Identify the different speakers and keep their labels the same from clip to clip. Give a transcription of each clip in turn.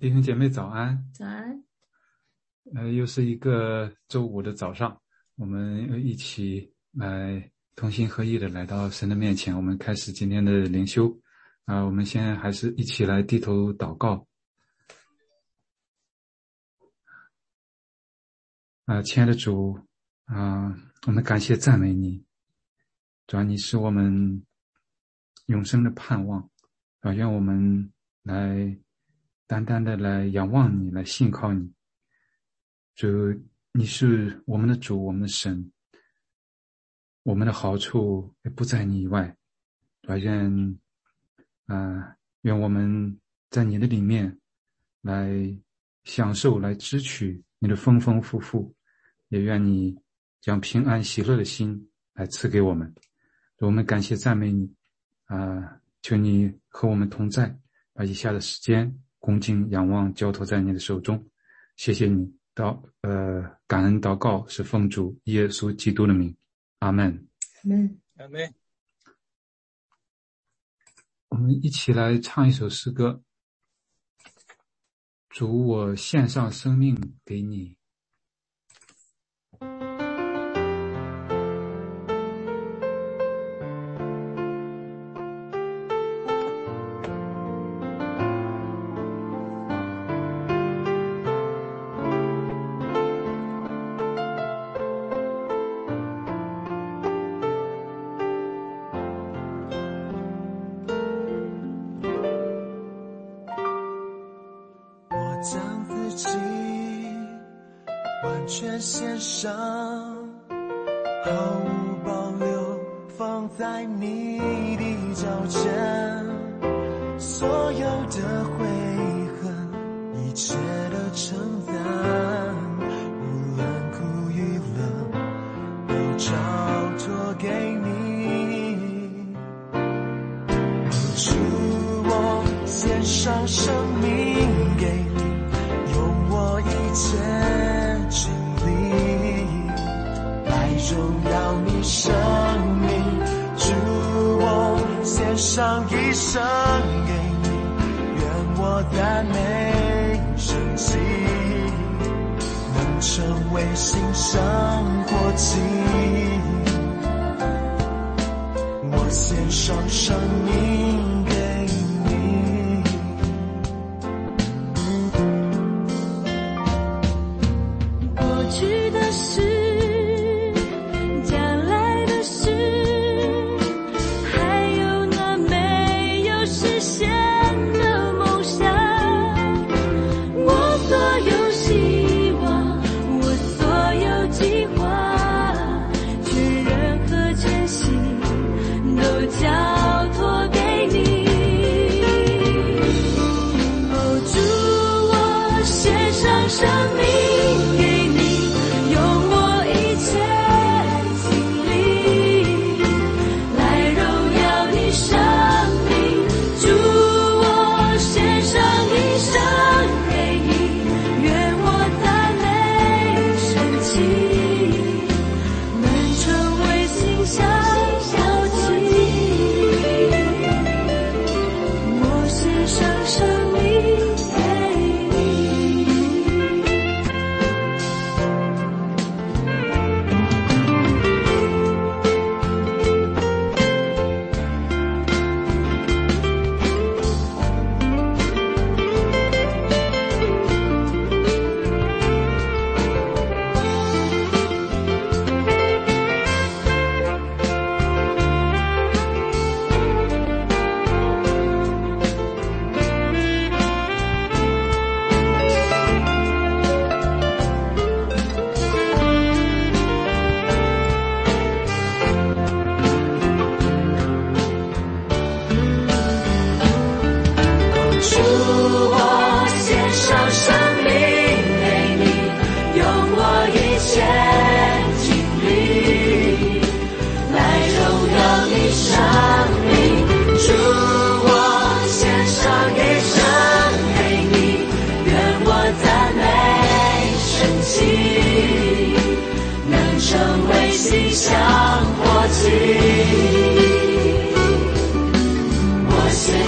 Speaker 1: 呃，弟兄姐妹早安。
Speaker 2: 早安。
Speaker 1: 呃，又是一个周五的早上，我们一起来同心合意的来到神的面前，我们开始今天的灵修。啊，我们现在还是一起来低头祷告。啊，亲爱的主，啊，我们感谢赞美你，主啊，你是我们永生的盼望，啊，愿我们来单单的来仰望你，来信靠你。主，你是我们的主，我们的神，我们的好处也不在你以外。啊，愿啊，愿我们在你的里面来享受，来支取你的丰丰富富，也愿你将平安喜乐的心来赐给我们。我们感谢赞美你啊，求你和我们同在，把以下的时间恭敬仰望交托在你的手中。谢谢你。祷呃，感恩祷告是奉主耶稣基督的名，阿门。
Speaker 2: 阿门。
Speaker 3: 阿门。
Speaker 1: 我们一起来唱一首诗歌。主，我献上生命给你。
Speaker 4: 荣耀你生命，祝我献上一生给你，
Speaker 1: 愿
Speaker 5: 我的每生息能成为新生活祭。我献上生命。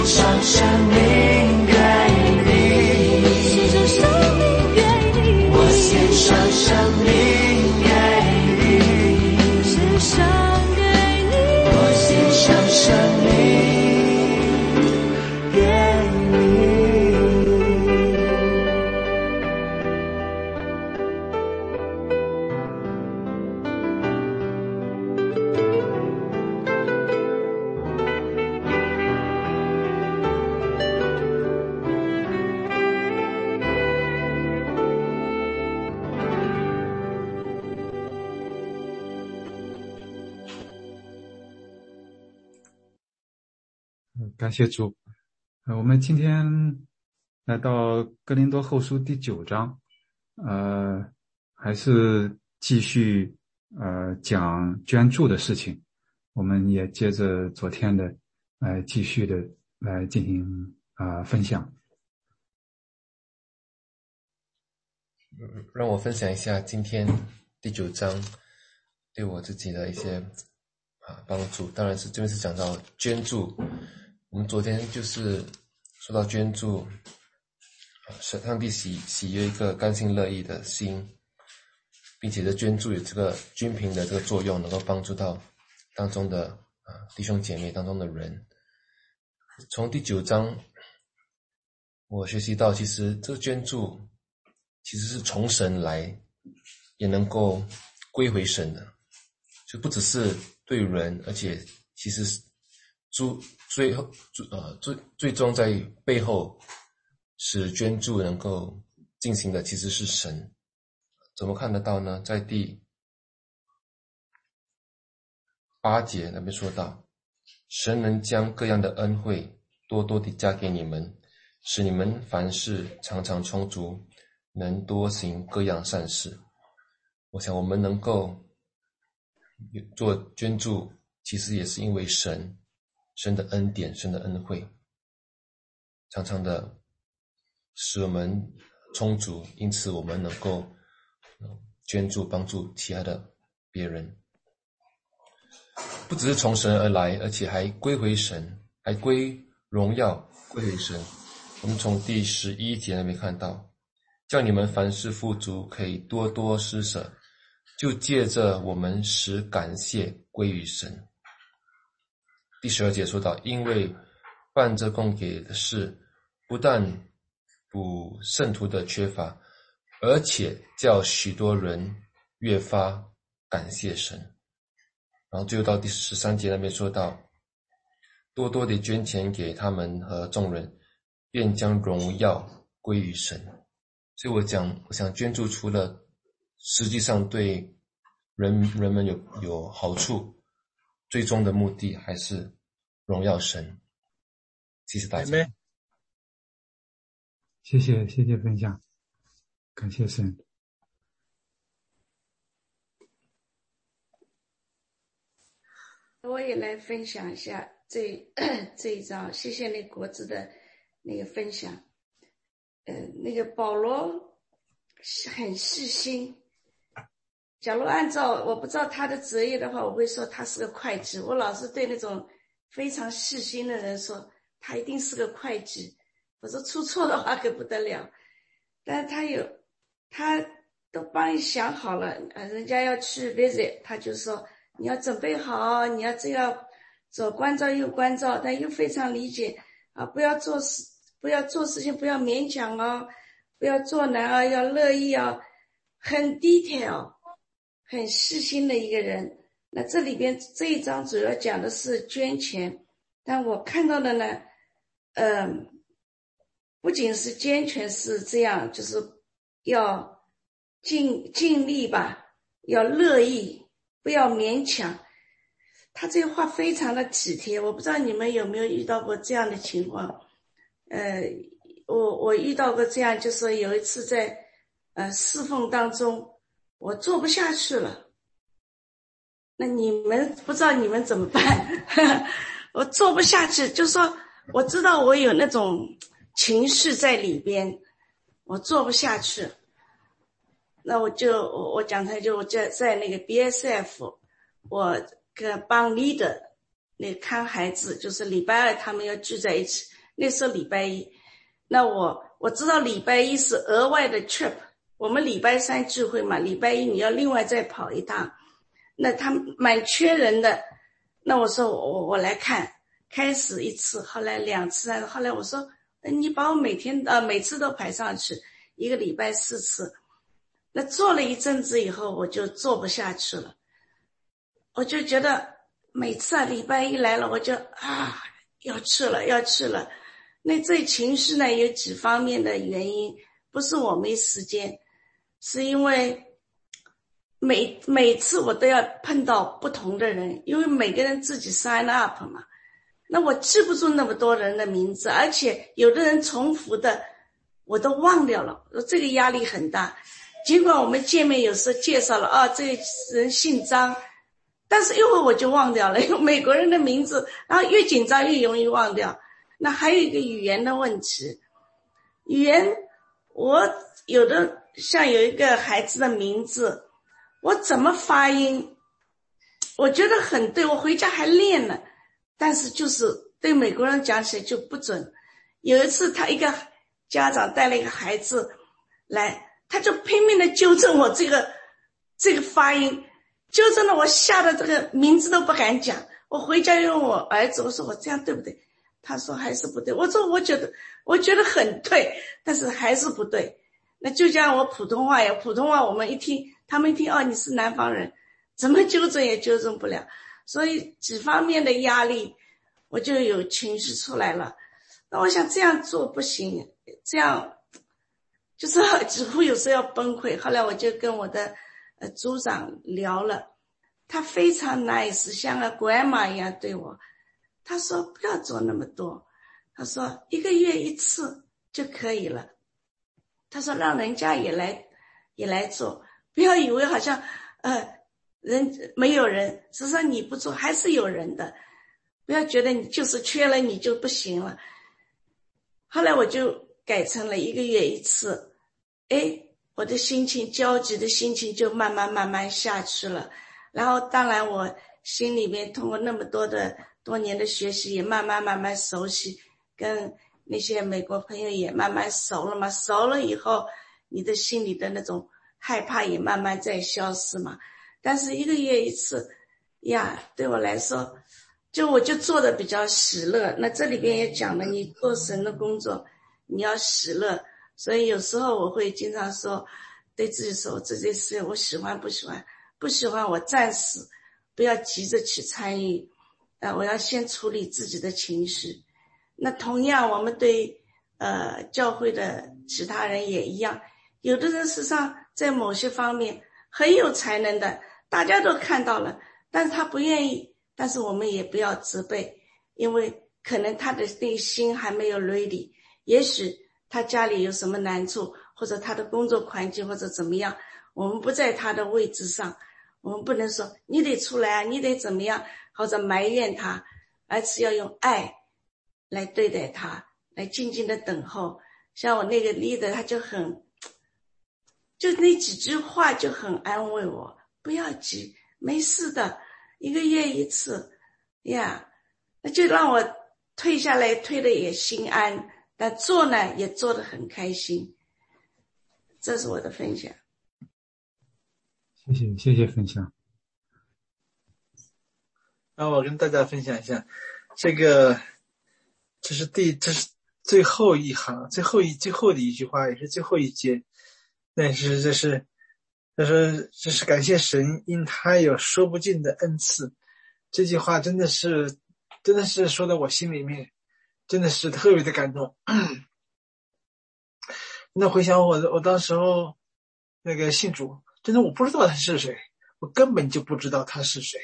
Speaker 5: 想想你。
Speaker 1: 谢主。呃，我们今天来到哥林多后书第九章，呃，还是继续呃讲捐助的事情。我们也接着昨天的来继续的来进行啊分享。
Speaker 6: 让我分享一下今天第九章对我自己的一些啊帮助。当然是这边是讲到捐助。我们昨天就是说到捐助，啊，上帝喜喜悦一个甘心乐意的心，并且这捐助有这个均平的这个作用，能够帮助到当中的啊弟兄姐妹当中的人。从第九章，我学习到，其实这个捐助。其实是从神来，也能够归回神的，就不只是对人，而且其实是最后最呃最最终在背后使捐助能够进行的其实是神。怎么看得到呢？在第八节那边说到，神能将各样的恩惠多多的加给你们，使你们凡事常常充足。能多行各样善事，我想我们能够做捐助，其实也是因为神神的恩典、神的恩惠，常常的使我们充足，因此我们能够捐助帮助其他的别人，不只是从神而来，而且还归回神，还归荣耀归回神。我们从第十一节那边看到。叫你们凡事富足，可以多多施舍，就借着我们使感谢归于神。第十二节说到，因为办这供给的事，不但补圣徒的缺乏，而且叫许多人越发感谢神。然后最后到第十三节那边说到，多多的捐钱给他们和众人，便将荣耀归于神。所以我讲，我想捐助除了实际上对人人们有有好处，最终的目的还是荣耀神。谢谢大家。
Speaker 1: 谢谢谢谢分享，感谢神。
Speaker 7: 我也来分享一下这这一章，谢谢那国子的那个分享。嗯，那个保罗是很细心。假如按照我不知道他的职业的话，我会说他是个会计。我老是对那种非常细心的人说，他一定是个会计。我说出错的话可不得了。但他有，他都帮你想好了。呃，人家要去 visit，他就说你要准备好，你要这样左关照右关照，但又非常理解啊，不要做事。不要做事情，不要勉强哦，不要做难啊，要乐意啊，很 detail，很细心的一个人。那这里边这一章主要讲的是捐钱，但我看到的呢，嗯，不仅是捐钱是这样，就是要尽尽力吧，要乐意，不要勉强。他这话非常的体贴，我不知道你们有没有遇到过这样的情况。呃，我我遇到过这样，就是有一次在呃侍奉当中，我做不下去了。那你们不知道你们怎么办？我做不下去，就说我知道我有那种情绪在里边，我做不下去。那我就我我讲他就我在在那个 BSF，我跟帮 leader 那看孩子，就是礼拜二他们要聚在一起。那时候礼拜一，那我我知道礼拜一是额外的 trip，我们礼拜三聚会嘛，礼拜一你要另外再跑一趟，那他蛮缺人的，那我说我我来看，开始一次，后来两次，后来我说，你把我每天呃每次都排上去，一个礼拜四次，那做了一阵子以后，我就做不下去了，我就觉得每次啊礼拜一来了，我就啊要去了要去了。那这情绪呢，有几方面的原因，不是我没时间，是因为每每次我都要碰到不同的人，因为每个人自己 sign up 嘛，那我记不住那么多人的名字，而且有的人重复的我都忘掉了，这个压力很大。尽管我们见面有时候介绍了啊，这个人姓张，但是一会我就忘掉了，因为美国人的名字，然后越紧张越容易忘掉。那还有一个语言的问题，语言我有的像有一个孩子的名字，我怎么发音，我觉得很对，我回家还练了，但是就是对美国人讲起来就不准。有一次他一个家长带了一个孩子来。他就拼命的纠正我这个这个发音，纠正的我吓得这个名字都不敢讲。我回家问我儿子，我说我这样对不对？他说还是不对。我说我觉得我觉得很对，但是还是不对。那就像我普通话呀，普通话我们一听，他们一听哦你是南方人，怎么纠正也纠正不了。所以几方面的压力，我就有情绪出来了。那我想这样做不行，这样。就是 几乎有时候要崩溃。后来我就跟我的呃组长聊了，他非常 nice，像个 grandma 一样对我。他说不要做那么多，他说一个月一次就可以了。他说让人家也来也来做，不要以为好像呃人没有人，实际上你不做还是有人的。不要觉得你就是缺了你就不行了。后来我就改成了一个月一次。哎，我的心情焦急的心情就慢慢慢慢下去了，然后当然我心里面通过那么多的多年的学习，也慢慢慢慢熟悉，跟那些美国朋友也慢慢熟了嘛。熟了以后，你的心里的那种害怕也慢慢在消失嘛。但是一个月一次，呀，对我来说，就我就做的比较喜乐。那这里边也讲了，你做神的工作，你要喜乐。所以有时候我会经常说，对自己说这件事我喜欢不喜欢，不喜欢我暂时不要急着去参与，呃，我要先处理自己的情绪。那同样，我们对呃教会的其他人也一样，有的人实际上在某些方面很有才能的，大家都看到了，但是他不愿意，但是我们也不要责备，因为可能他的内心还没有伦理也许。他家里有什么难处，或者他的工作环境，或者怎么样，我们不在他的位置上，我们不能说你得出来啊，你得怎么样，或者埋怨他，而是要用爱来对待他，来静静的等候。像我那个 leader，他就很，就那几句话就很安慰我，不要急，没事的，一个月一次，呀，那就让我退下来，退的也心安。但做呢，也做的很开心。这是我的分享。
Speaker 1: 谢谢，谢谢分享。
Speaker 8: 那我跟大家分享一下，这个，这是第，这是最后一行，最后一最后的一句话，也是最后一节。但是这是，他说这是感谢神，因他有说不尽的恩赐。这句话真的是，真的是说到我心里面。真的是特别的感动。那回想我，我当时候那个信主，真的我不知道他是谁，我根本就不知道他是谁。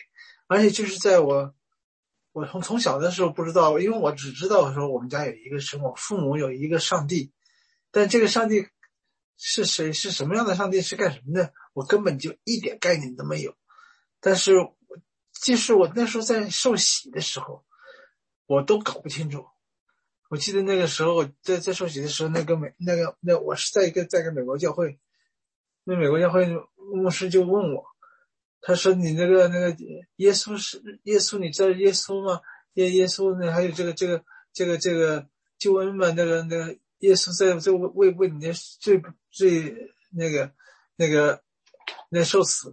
Speaker 8: 而且就是在我，我从从小的时候不知道，因为我只知道说我们家有一个神，我父母有一个上帝，但这个上帝是谁，是什么样的上帝，是干什么的，我根本就一点概念都没有。但是，就是我那时候在受洗的时候，我都搞不清楚。我记得那个时候在在受洗的时候，那个美那个那我是在一个在一个美国教会，那美国教会牧师就问我，他说你那个那个耶稣是耶稣，你知道耶稣吗？耶耶稣那还有这个这个这个这个救恩嘛？那个那个耶稣在在为为你那最最那个那个那受死，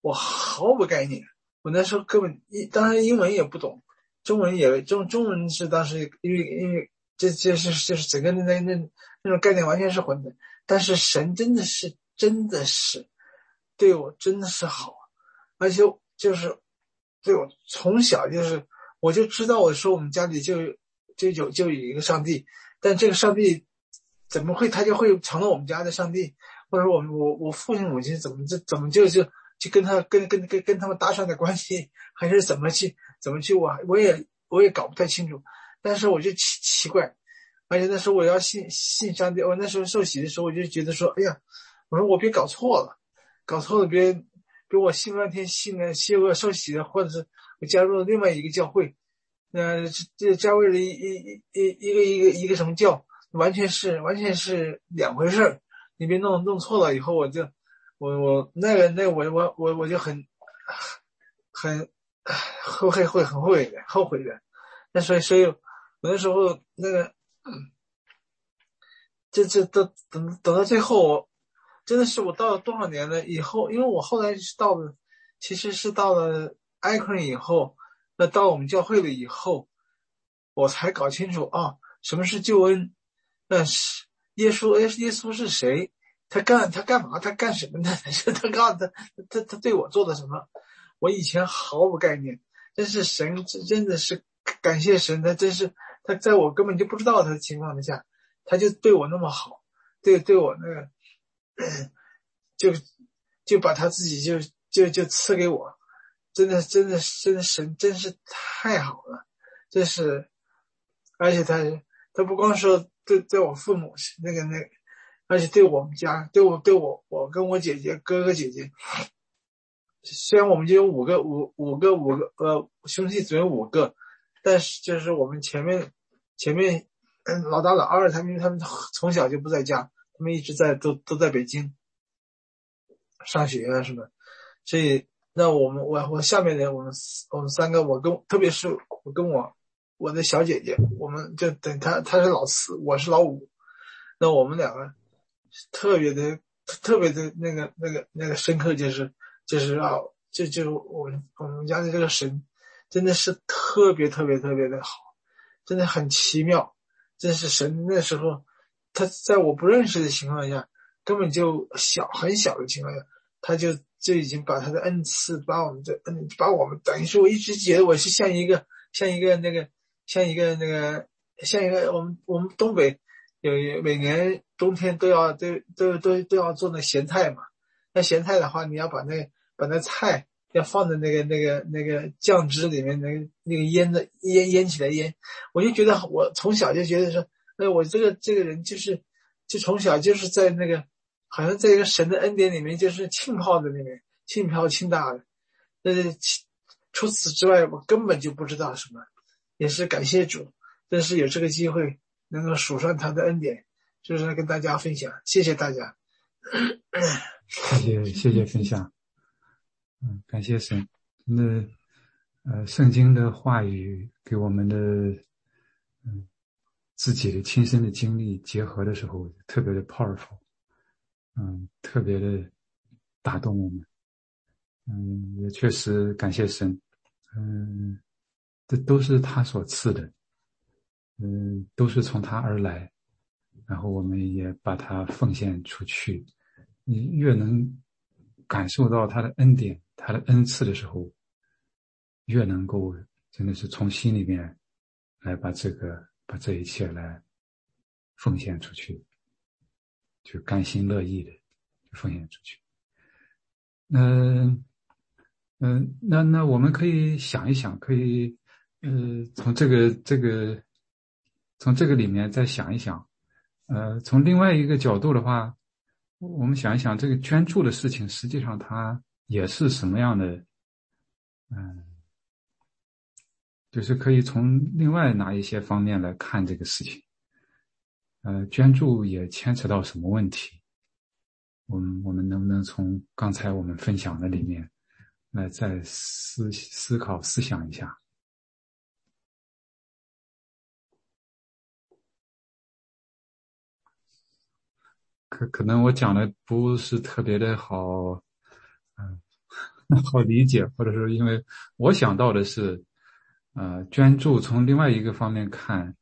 Speaker 8: 我毫无概念，我那时候根本一当然英文也不懂。中文也中中文是当时因为因为这这是就是整个那那那种概念完全是混的，但是神真的是真的是对我真的是好，而且就是对我从小就是我就知道我说我们家里就就有就有一个上帝，但这个上帝怎么会他就会成了我们家的上帝，或者我我我父亲母亲怎么这怎么就就就跟他跟跟跟跟他们搭上的关系，还是怎么去？怎么去？我我也我我也搞不太清楚。但是我就奇奇怪，而且那时候我要信信上帝，我那时候受洗的时候，我就觉得说，哎呀，我说我别搞错了，搞错了别给我信半天信了信我受洗了，或者是我加入了另外一个教会，呃，这加入了一一一一个一个一个什么教，完全是完全是两回事儿。你别弄弄错了，以后我就我我那个那我我我我就很很后悔会很后悔的后悔的。那所以所以有的时候那个，这这都等等到最后，真的是我到了多少年了以后，因为我后来是到了，其实是到了埃克人以后，那到我们教会了以后，我才搞清楚啊，什么是救恩，那是。耶稣，耶耶稣是谁？他干他干嘛？他干什么呢？他告诉他，他他对我做的什么？我以前毫无概念。真是神，这真的是感谢神。他真是他在我根本就不知道他的情况之下，他就对我那么好，对对我那个，就就把他自己就就就赐给我。真的，真的，真的神真是太好了。这是，而且他他不光说。对，对我父母那个那，而且对我们家，对我对我我跟我姐姐哥哥姐姐，虽然我们就有五个五五个五个呃兄弟只有五个，但是就是我们前面前面老大老二他们他们从小就不在家，他们一直在都都在北京上学啊什么，所以那我们我我下面的我们我们三个我跟特别是我跟我。我的小姐姐，我们就等她，她是老四，我是老五，那我们两个特别的、特别的那个、那个、那个深刻，就是就是啊，就就我我们家的这个神，真的是特别特别特别的好，真的很奇妙。真是神那时候，他在我不认识的情况下，根本就小很小的情况下，他就就已经把他的恩赐，把我们的恩，把我们等于说，我一直觉得我是像一个像一个那个。像一个那个，像一个我们我们东北有每年冬天都要都都都都要做那咸菜嘛。那咸菜的话，你要把那把那菜要放在那个那个那个酱汁里面，那个那个腌的腌腌起来腌。我就觉得我从小就觉得说，哎，我这个这个人就是，就从小就是在那个，好像在一个神的恩典里面，就是浸泡在里面，浸泡浸大的。呃，除此之外，我根本就不知道什么。也是感谢主，真是有这个机会能够数算他的恩典，就是跟大家分享。谢谢大家，
Speaker 1: 谢谢谢谢分享。嗯，感谢神，那，呃，圣经的话语给我们的，自己的亲身的经历结合的时候，特别的 powerful，嗯，特别的打动我们。嗯，也确实感谢神，嗯。这都是他所赐的，嗯，都是从他而来，然后我们也把它奉献出去。你越能感受到他的恩典、他的恩赐的时候，越能够真的是从心里面来把这个、把这一切来奉献出去，就甘心乐意的奉献出去。嗯嗯，那那我们可以想一想，可以。呃，从这个这个，从这个里面再想一想，呃，从另外一个角度的话，我们想一想这个捐助的事情，实际上它也是什么样的？嗯，就是可以从另外哪一些方面来看这个事情。呃，捐助也牵扯到什么问题？我们我们能不能从刚才我们分享的里面来再思思考、思想一下？可可能我讲的不是特别的好，嗯，好理解，或者说，因为我想到的是，呃，捐助从另外一个方面看，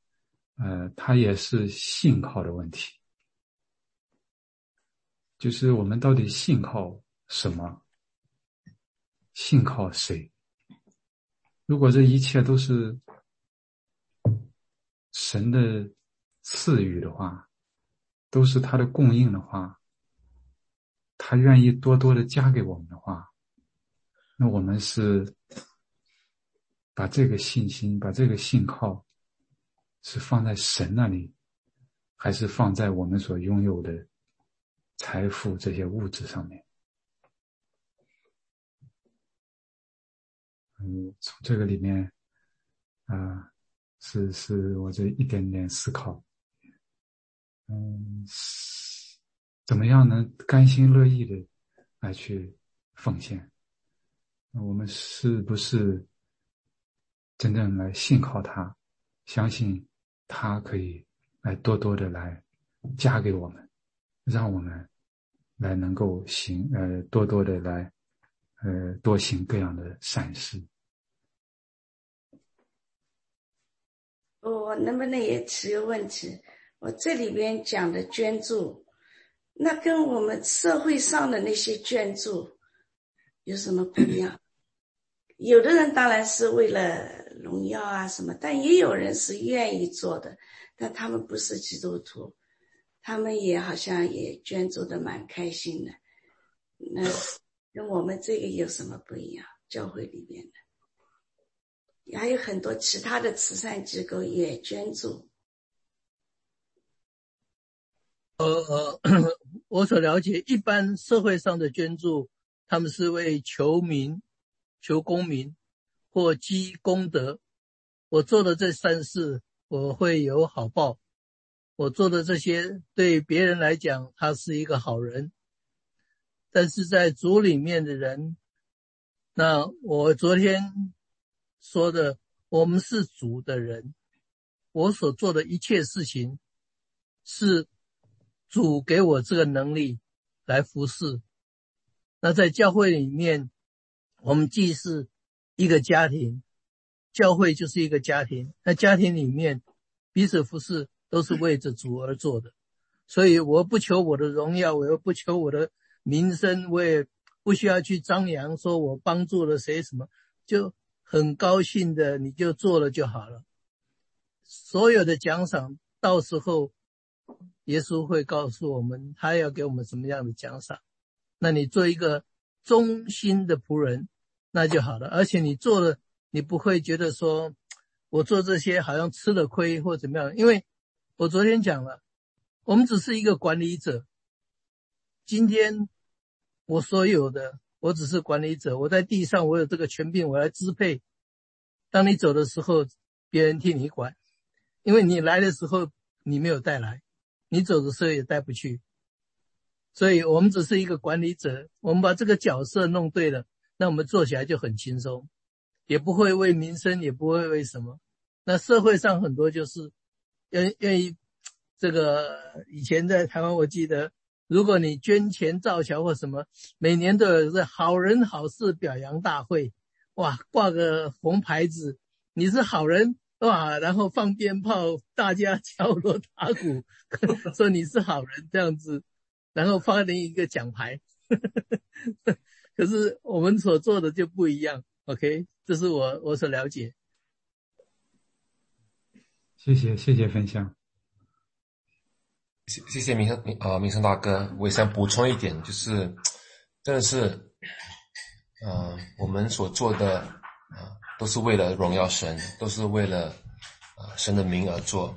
Speaker 1: 呃，它也是信靠的问题，就是我们到底信靠什么，信靠谁？如果这一切都是神的赐予的话。都是他的供应的话，他愿意多多的加给我们的话，那我们是把这个信心、把这个信号，是放在神那里，还是放在我们所拥有的财富这些物质上面？嗯，从这个里面，啊，是是我这一点点思考。嗯，怎么样能甘心乐意的来去奉献？我们是不是真正来信靠他，相信他可以来多多的来加给我们，让我们来能够行呃多多的来呃多行各样的善事。
Speaker 7: 我能不能也提个问题？我这里边讲的捐助，那跟我们社会上的那些捐助有什么不一样？有的人当然是为了荣耀啊什么，但也有人是愿意做的，但他们不是基督徒，他们也好像也捐助的蛮开心的。那跟我们这个有什么不一样？教会里边的，还有很多其他的慈善机构也捐助。
Speaker 3: 呃呃，我所了解，一般社会上的捐助，他们是为求名。求功名或积功德，我做的这善事，我会有好报。我做的这些对别人来讲，他是一个好人。但是在主里面的人，那我昨天说的，我们是主的人，我所做的一切事情，是主给我这个能力来服侍。那在教会里面。我们既是一个家庭，教会就是一个家庭。那家庭里面彼此服侍，都是为着主而做的。所以我不求我的荣耀，我又不求我的名声，我也不需要去张扬，说我帮助了谁什么，就很高兴的，你就做了就好了。所有的奖赏，到时候耶稣会告诉我们，他要给我们什么样的奖赏。那你做一个忠心的仆人。那就好了，而且你做了，你不会觉得说，我做这些好像吃了亏或怎么样？因为我昨天讲了，我们只是一个管理者。今天我所有的，我只是管理者，我在地上我有这个权柄，我来支配。当你走的时候，别人替你管，因为你来的时候你没有带来，你走的时候也带不去。所以我们只是一个管理者，我们把这个角色弄对了。那我们做起来就很轻松，也不会为民生，也不会为什么。那社会上很多就是愿愿意这个，以前在台湾，我记得，如果你捐钱造桥或什么，每年都有这好人好事表扬大会，哇，挂个红牌子，你是好人哇，然后放鞭炮，大家 敲锣打鼓，说你是好人这样子，然后发你一个奖牌。可是我们所做的就不一样，OK，这是我我所了解。
Speaker 1: 谢谢谢谢分享，
Speaker 6: 谢谢谢明生明啊明生大哥，我也想补充一点，就是真的是，嗯，我们所做的啊都是为了荣耀神，都是为了啊神的名而做。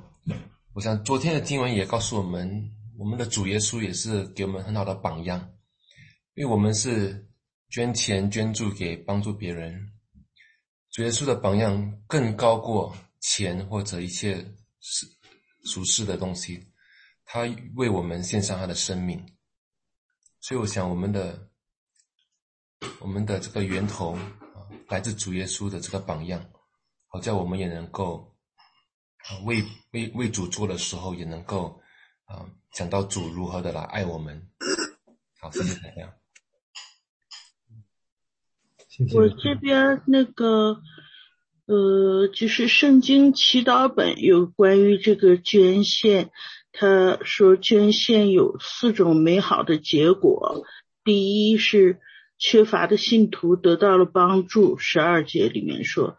Speaker 6: 我想昨天的经文也告诉我们，我们的主耶稣也是给我们很好的榜样，因为我们是。捐钱捐助给帮助别人，主耶稣的榜样更高过钱或者一切世俗世的东西。他为我们献上他的生命，所以我想我们的我们的这个源头啊，来自主耶稣的这个榜样，好叫我们也能够啊为为为主做的时候，也能够啊想到主如何的来爱我们。好，谢谢大家。
Speaker 9: 我这边那个，呃，就是圣经祈祷本有关于这个捐献，他说捐献有四种美好的结果。第一是缺乏的信徒得到了帮助，十二节里面说。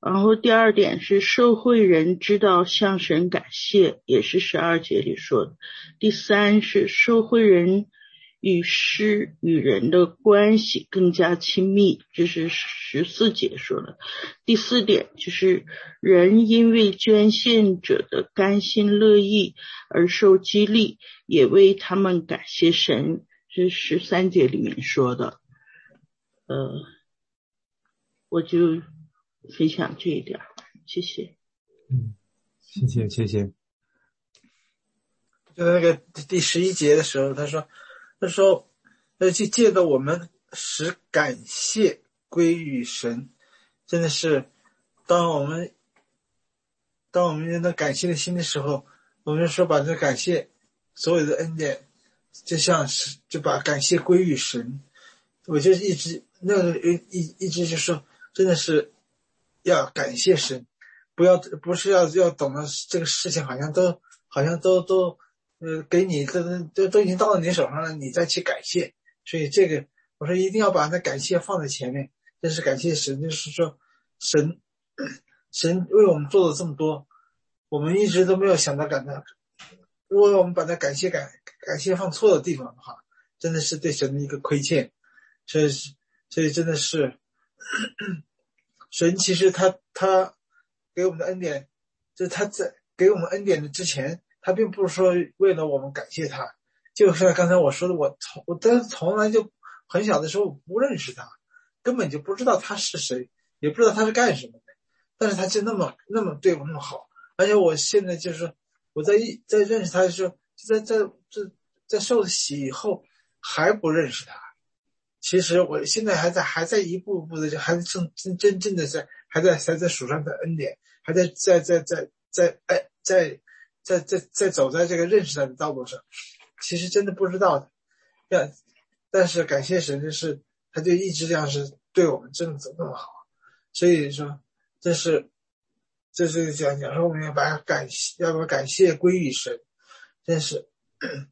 Speaker 9: 然后第二点是社会人知道向神感谢，也是十二节里说的。第三是社会人与诗与人的关系更加亲密，这是十四节说的。第四点就是人因为捐献者的甘心乐意而受激励，也为他们感谢神，是十三节里面说的。呃，我就分享这一点，谢谢。
Speaker 1: 嗯，谢谢谢谢。
Speaker 8: 就在那个第十一节的时候，他说。他说：“呃，就借着我们使感谢归于神，真的是，当我们当我们有那感谢的心的时候，我们就说把这感谢所有的恩典，就像是就把感谢归于神。我就一直那个一一直就说，真的是要感谢神，不要不是要要懂得这个事情，好像都好像都都。”呃，给你这这都已经到了你手上了，你再去感谢，所以这个我说一定要把那感谢放在前面，这是感谢神，就是说神神为我们做了这么多，我们一直都没有想到感到，如果我们把它感谢感感谢放错的地方的话，真的是对神的一个亏欠，所以所以真的是神其实他他给我们的恩典，就是他在给我们恩典的之前。他并不是说为了我们感谢他，就像刚才我说的，我从我但从来就很小的时候不认识他，根本就不知道他是谁，也不知道他是干什么的，但是他就那么那么对我那么好，而且我现在就是我在一在认识他的时候，就在在在在受了洗以后还不认识他，其实我现在还在还在一步步的就还正真真正的在还在还在数上的恩典，还在在在在在哎在。在在在在在在走在这个认识他的道路上，其实真的不知道的，但但是感谢神，就是他就一直这样是对我们真的怎么那么好，所以说这是这是讲讲说我们要把感谢要把感谢归于神，真是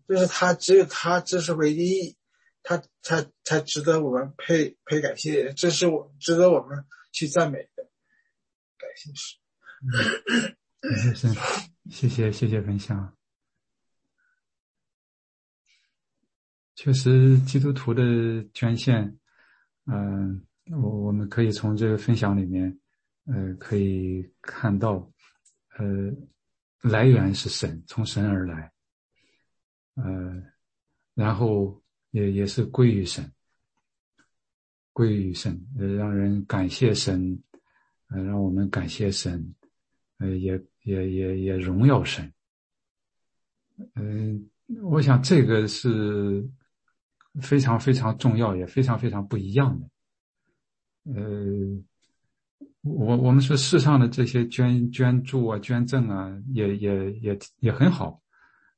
Speaker 8: 就是他只有他这是唯一，他他才值得我们配配感谢，这是我值得我们去赞美的，感谢
Speaker 1: 神。谢神，谢谢谢谢分享。确实，基督徒的捐献，嗯，我我们可以从这个分享里面，呃，可以看到，呃，来源是神，从神而来，呃，然后也也是归于神，归于神，呃，让人感谢神，呃，让我们感谢神，呃，也。也也也荣耀神，嗯，我想这个是非常非常重要，也非常非常不一样的。呃，我我们说世上的这些捐捐助啊、捐赠啊，也也也也很好。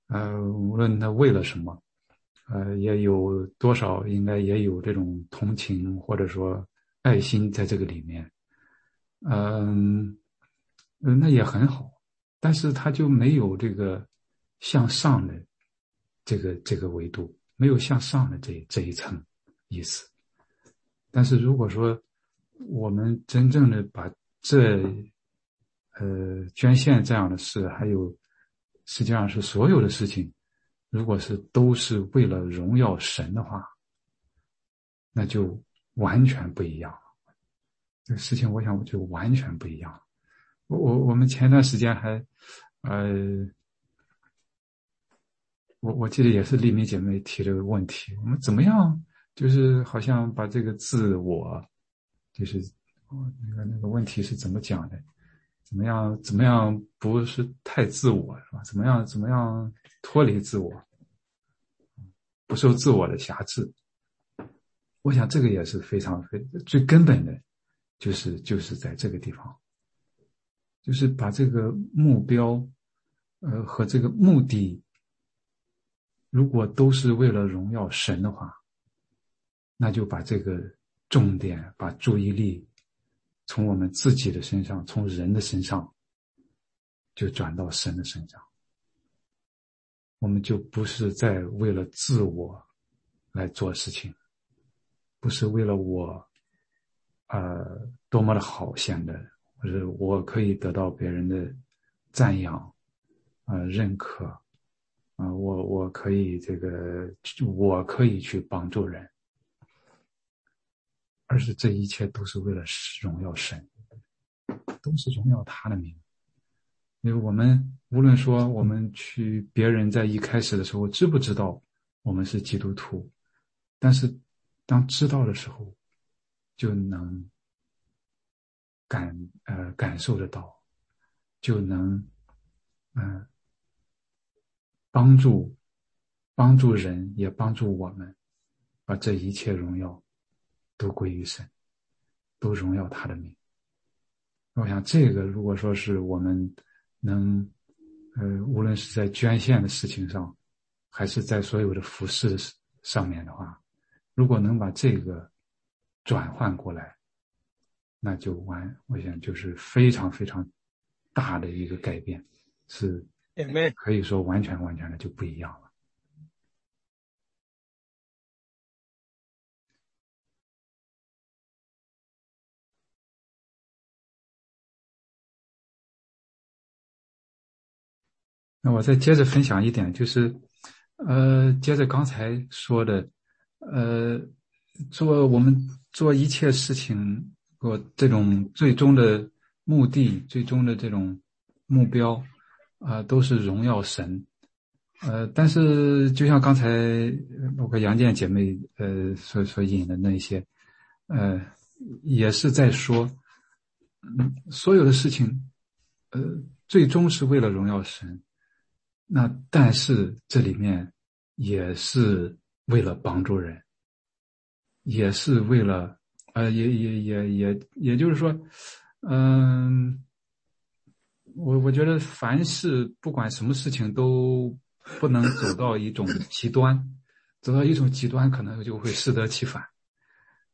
Speaker 1: 呃，无论他为了什么，呃，也有多少应该也有这种同情或者说爱心在这个里面。嗯，嗯，那也很好。但是他就没有这个向上的这个这个维度，没有向上的这这一层意思。但是如果说我们真正的把这呃捐献这样的事，还有实际上是所有的事情，如果是都是为了荣耀神的话，那就完全不一样了。这个事情，我想就完全不一样。我我们前段时间还，呃，我我记得也是丽明姐妹提这个问题，我们怎么样，就是好像把这个自我，就是那个那个问题是怎么讲的？怎么样怎么样不是太自我是吧？怎么样怎么样脱离自我，不受自我的辖制？我想这个也是非常非最根本的，就是就是在这个地方。就是把这个目标，呃，和这个目的，如果都是为了荣耀神的话，那就把这个重点、把注意力从我们自己的身上、从人的身上，就转到神的身上。我们就不是在为了自我来做事情，不是为了我，呃，多么的好显得。或者我可以得到别人的赞扬，啊，认可，啊，我我可以这个，我可以去帮助人，而是这一切都是为了荣耀神，都是荣耀他的名。因为我们无论说我们去别人在一开始的时候知不知道我们是基督徒，但是当知道的时候，就能感呃感受得到，就能嗯帮助帮助人，也帮助我们，把这一切荣耀都归于神，都荣耀他的名。我想这个如果说是我们。能，呃，无论是在捐献的事情上，还是在所有的服饰上面的话，如果能把这个转换过来，那就完，我想就是非常非常大的一个改变，是可以说完全完全的就不一样了。那我再接着分享一点，就是，呃，接着刚才说的，呃，做我们做一切事情，我这种最终的目的、最终的这种目标，啊，都是荣耀神。呃，但是就像刚才包括杨健姐妹呃所所引的那些，呃，也是在说，嗯，所有的事情，呃，最终是为了荣耀神。那但是这里面也是为了帮助人，也是为了，呃，也也也也也就是说，嗯，我我觉得凡事不管什么事情都不能走到一种极端，走到一种极端可能就会适得其反。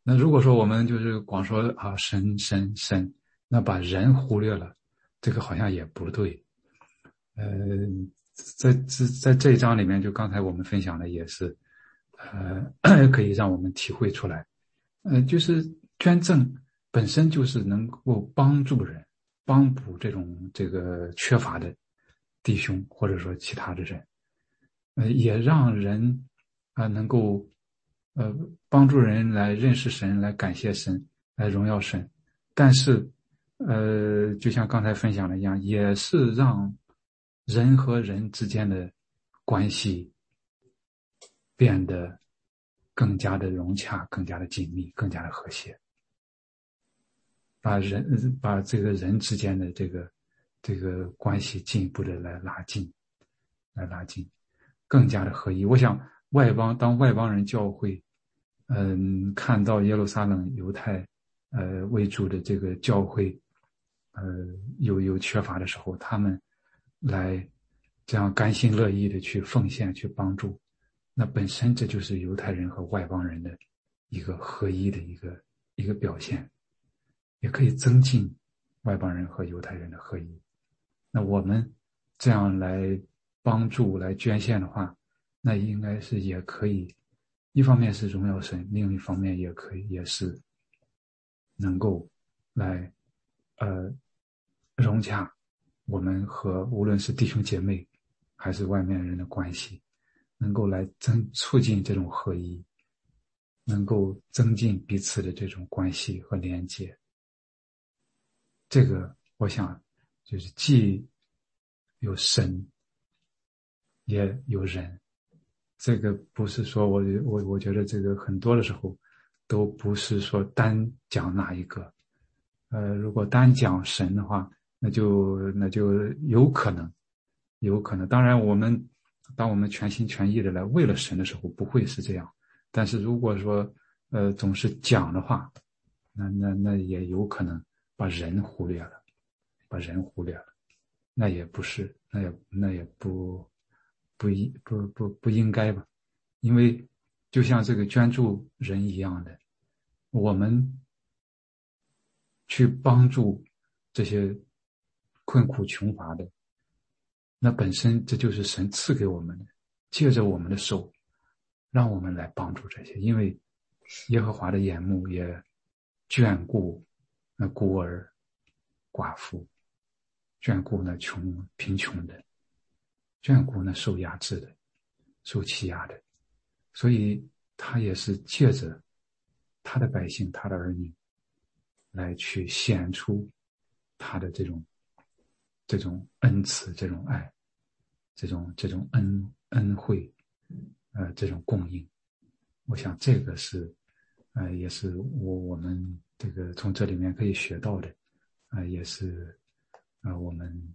Speaker 1: 那如果说我们就是光说啊神神神，那把人忽略了，这个好像也不对，呃。在这在这一章里面，就刚才我们分享的也是，呃，可以让我们体会出来，呃，就是捐赠本身就是能够帮助人，帮补这种这个缺乏的弟兄或者说其他的人，呃，也让人啊能够呃帮助人来认识神，来感谢神，来荣耀神，但是呃，就像刚才分享的一样，也是让。人和人之间的关系变得更加的融洽、更加的紧密、更加的和谐，把人把这个人之间的这个这个关系进一步的来拉近，来拉近，更加的合一。我想，外邦当外邦人教会，嗯，看到耶路撒冷犹太呃为主的这个教会，呃有有缺乏的时候，他们。来，这样甘心乐意的去奉献、去帮助，那本身这就是犹太人和外邦人的一个合一的一个一个表现，也可以增进外邦人和犹太人的合一。那我们这样来帮助、来捐献的话，那应该是也可以，一方面是荣耀神，另一方面也可以也是能够来呃融洽。我们和无论是弟兄姐妹，还是外面人的关系，能够来增促进这种合一，能够增进彼此的这种关系和连接。这个，我想就是既有神，也有人。这个不是说我我我觉得这个很多的时候，都不是说单讲哪一个。呃，如果单讲神的话。那就那就有可能，有可能。当然，我们当我们全心全意的来为了神的时候，不会是这样。但是如果说呃总是讲的话，那那那也有可能把人忽略了，把人忽略了，那也不是，那也那也不不应不不不应该吧？因为就像这个捐助人一样的，我们去帮助这些。困苦穷乏的，那本身这就是神赐给我们的，借着我们的手，让我们来帮助这些。因为耶和华的眼目也眷顾那孤儿、寡妇，眷顾那穷贫穷的，眷顾那受压制的，受欺压的，所以他也是借着他的百姓、他的儿女来去显出他的这种这种恩慈、这种爱、这种这种恩恩惠，呃，这种供应。我想这个是，呃，也是我我们这个从这里面可以学到的，啊，也是，呃，我们，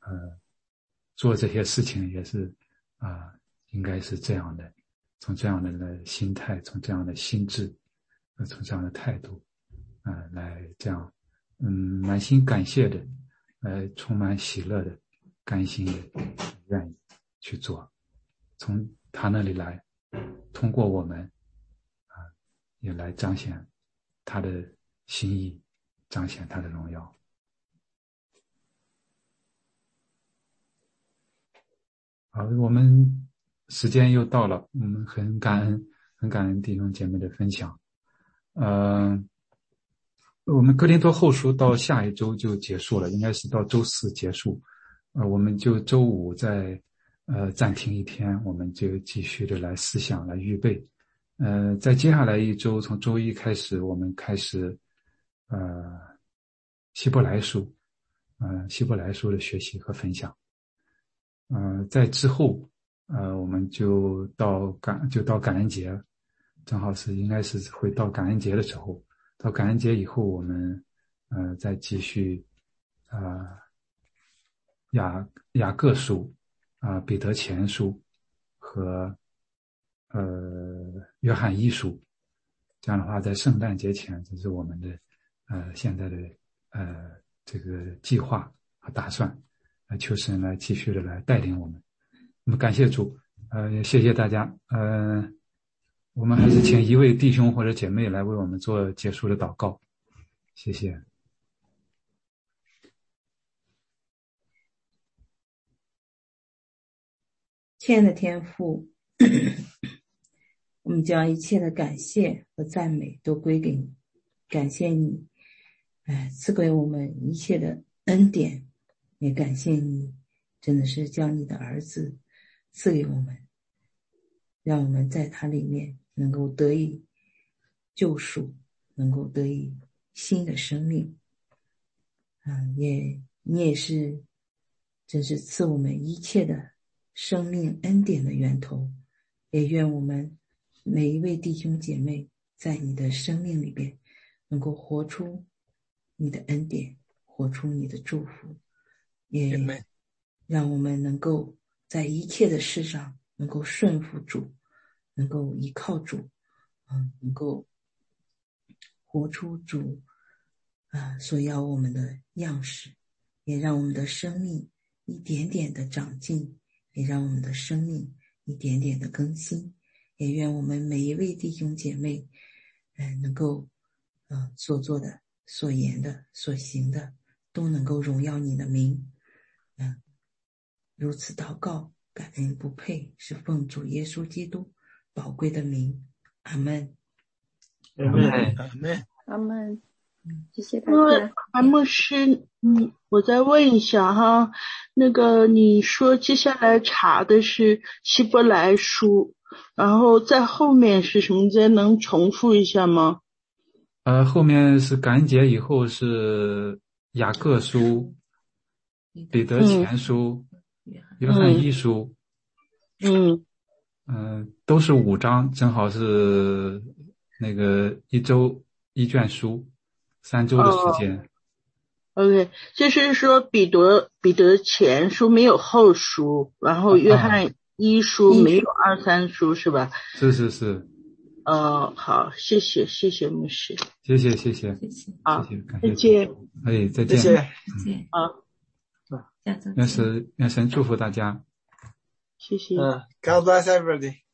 Speaker 1: 呃，做这些事情也是，啊。应该是这样的，从这样的心态，从这样的心智，呃，从这样的态度，啊，来这样，嗯，满心感谢的，呃，充满喜乐的，甘心的，愿意去做，从他那里来，通过我们，啊，也来彰显他的心意，彰显他的荣耀。好，我们。时间又到了，我们很感恩，很感恩弟兄姐妹的分享。嗯，我们格林多后书到下一周就结束了，应该是到周四结束。呃，我们就周五再呃暂停一天，我们就继续的来思想来预备。呃，在接下来一周，从周一开始，我们开始呃希伯来书，呃希伯来书的学习和分享。呃，在之后。呃，我们就到感就到感恩节，正好是应该是会到感恩节的时候。到感恩节以后，我们呃再继续啊雅雅各书啊彼得前书和呃约翰一书。这样的话，在圣诞节前，这是我们的呃现在的呃这个计划和打算。啊，求神来继续的来带领我们。那么感谢主，呃，也谢谢大家，呃，我们还是请一位弟兄或者姐妹来为我们做结束的祷告，谢谢。
Speaker 10: 亲爱的天父，我们将一切的感谢和赞美都归给你，感谢你，哎，赐给我们一切的恩典，也感谢你，真的是将你的儿子。赐给我们，让我们在他里面能够得以救赎，能够得以新的生命。啊，也你也是，真是赐我们一切的生命恩典的源头。也愿我们每一位弟兄姐妹在你的生命里边，能够活出你的恩典，活出你的祝福。也让我们能够。在一切的事上，能够顺服主，能够依靠主，嗯，能够活出主啊所要我们的样式，也让我们的生命一点点的长进，也让我们的生命一点点的更新。也愿我们每一位弟兄姐妹，嗯，能够，嗯，所做的、所言的、所行的，都能够荣耀你的名，嗯。如此祷告，感恩不配，是奉主耶稣基督宝贵的名，阿门。
Speaker 3: 阿门，阿门，
Speaker 2: 阿门。谢谢大家。
Speaker 9: 阿牧师，嗯，我再问一下哈，那个你说接下来查的是希伯来书，然后在后面是什么？再能重复一下吗？
Speaker 1: 呃，后面是感恩节以后是雅各书、彼得前书。约翰一书，
Speaker 9: 嗯
Speaker 1: 嗯，都是五章，正好是那个一周一卷书，三周的时间。
Speaker 9: OK，就是说彼得彼得前书没有后书，然后约翰一书没有二三书是吧？
Speaker 1: 是是是。
Speaker 9: 哦，好，谢谢谢谢牧师，
Speaker 1: 谢谢谢谢
Speaker 10: 谢谢，
Speaker 9: 好，
Speaker 1: 再
Speaker 9: 见，
Speaker 1: 哎，再见，
Speaker 8: 再
Speaker 10: 见，
Speaker 9: 好。
Speaker 1: 愿神愿神祝福大家，
Speaker 9: 谢谢。
Speaker 8: 嗯，God bless everybody。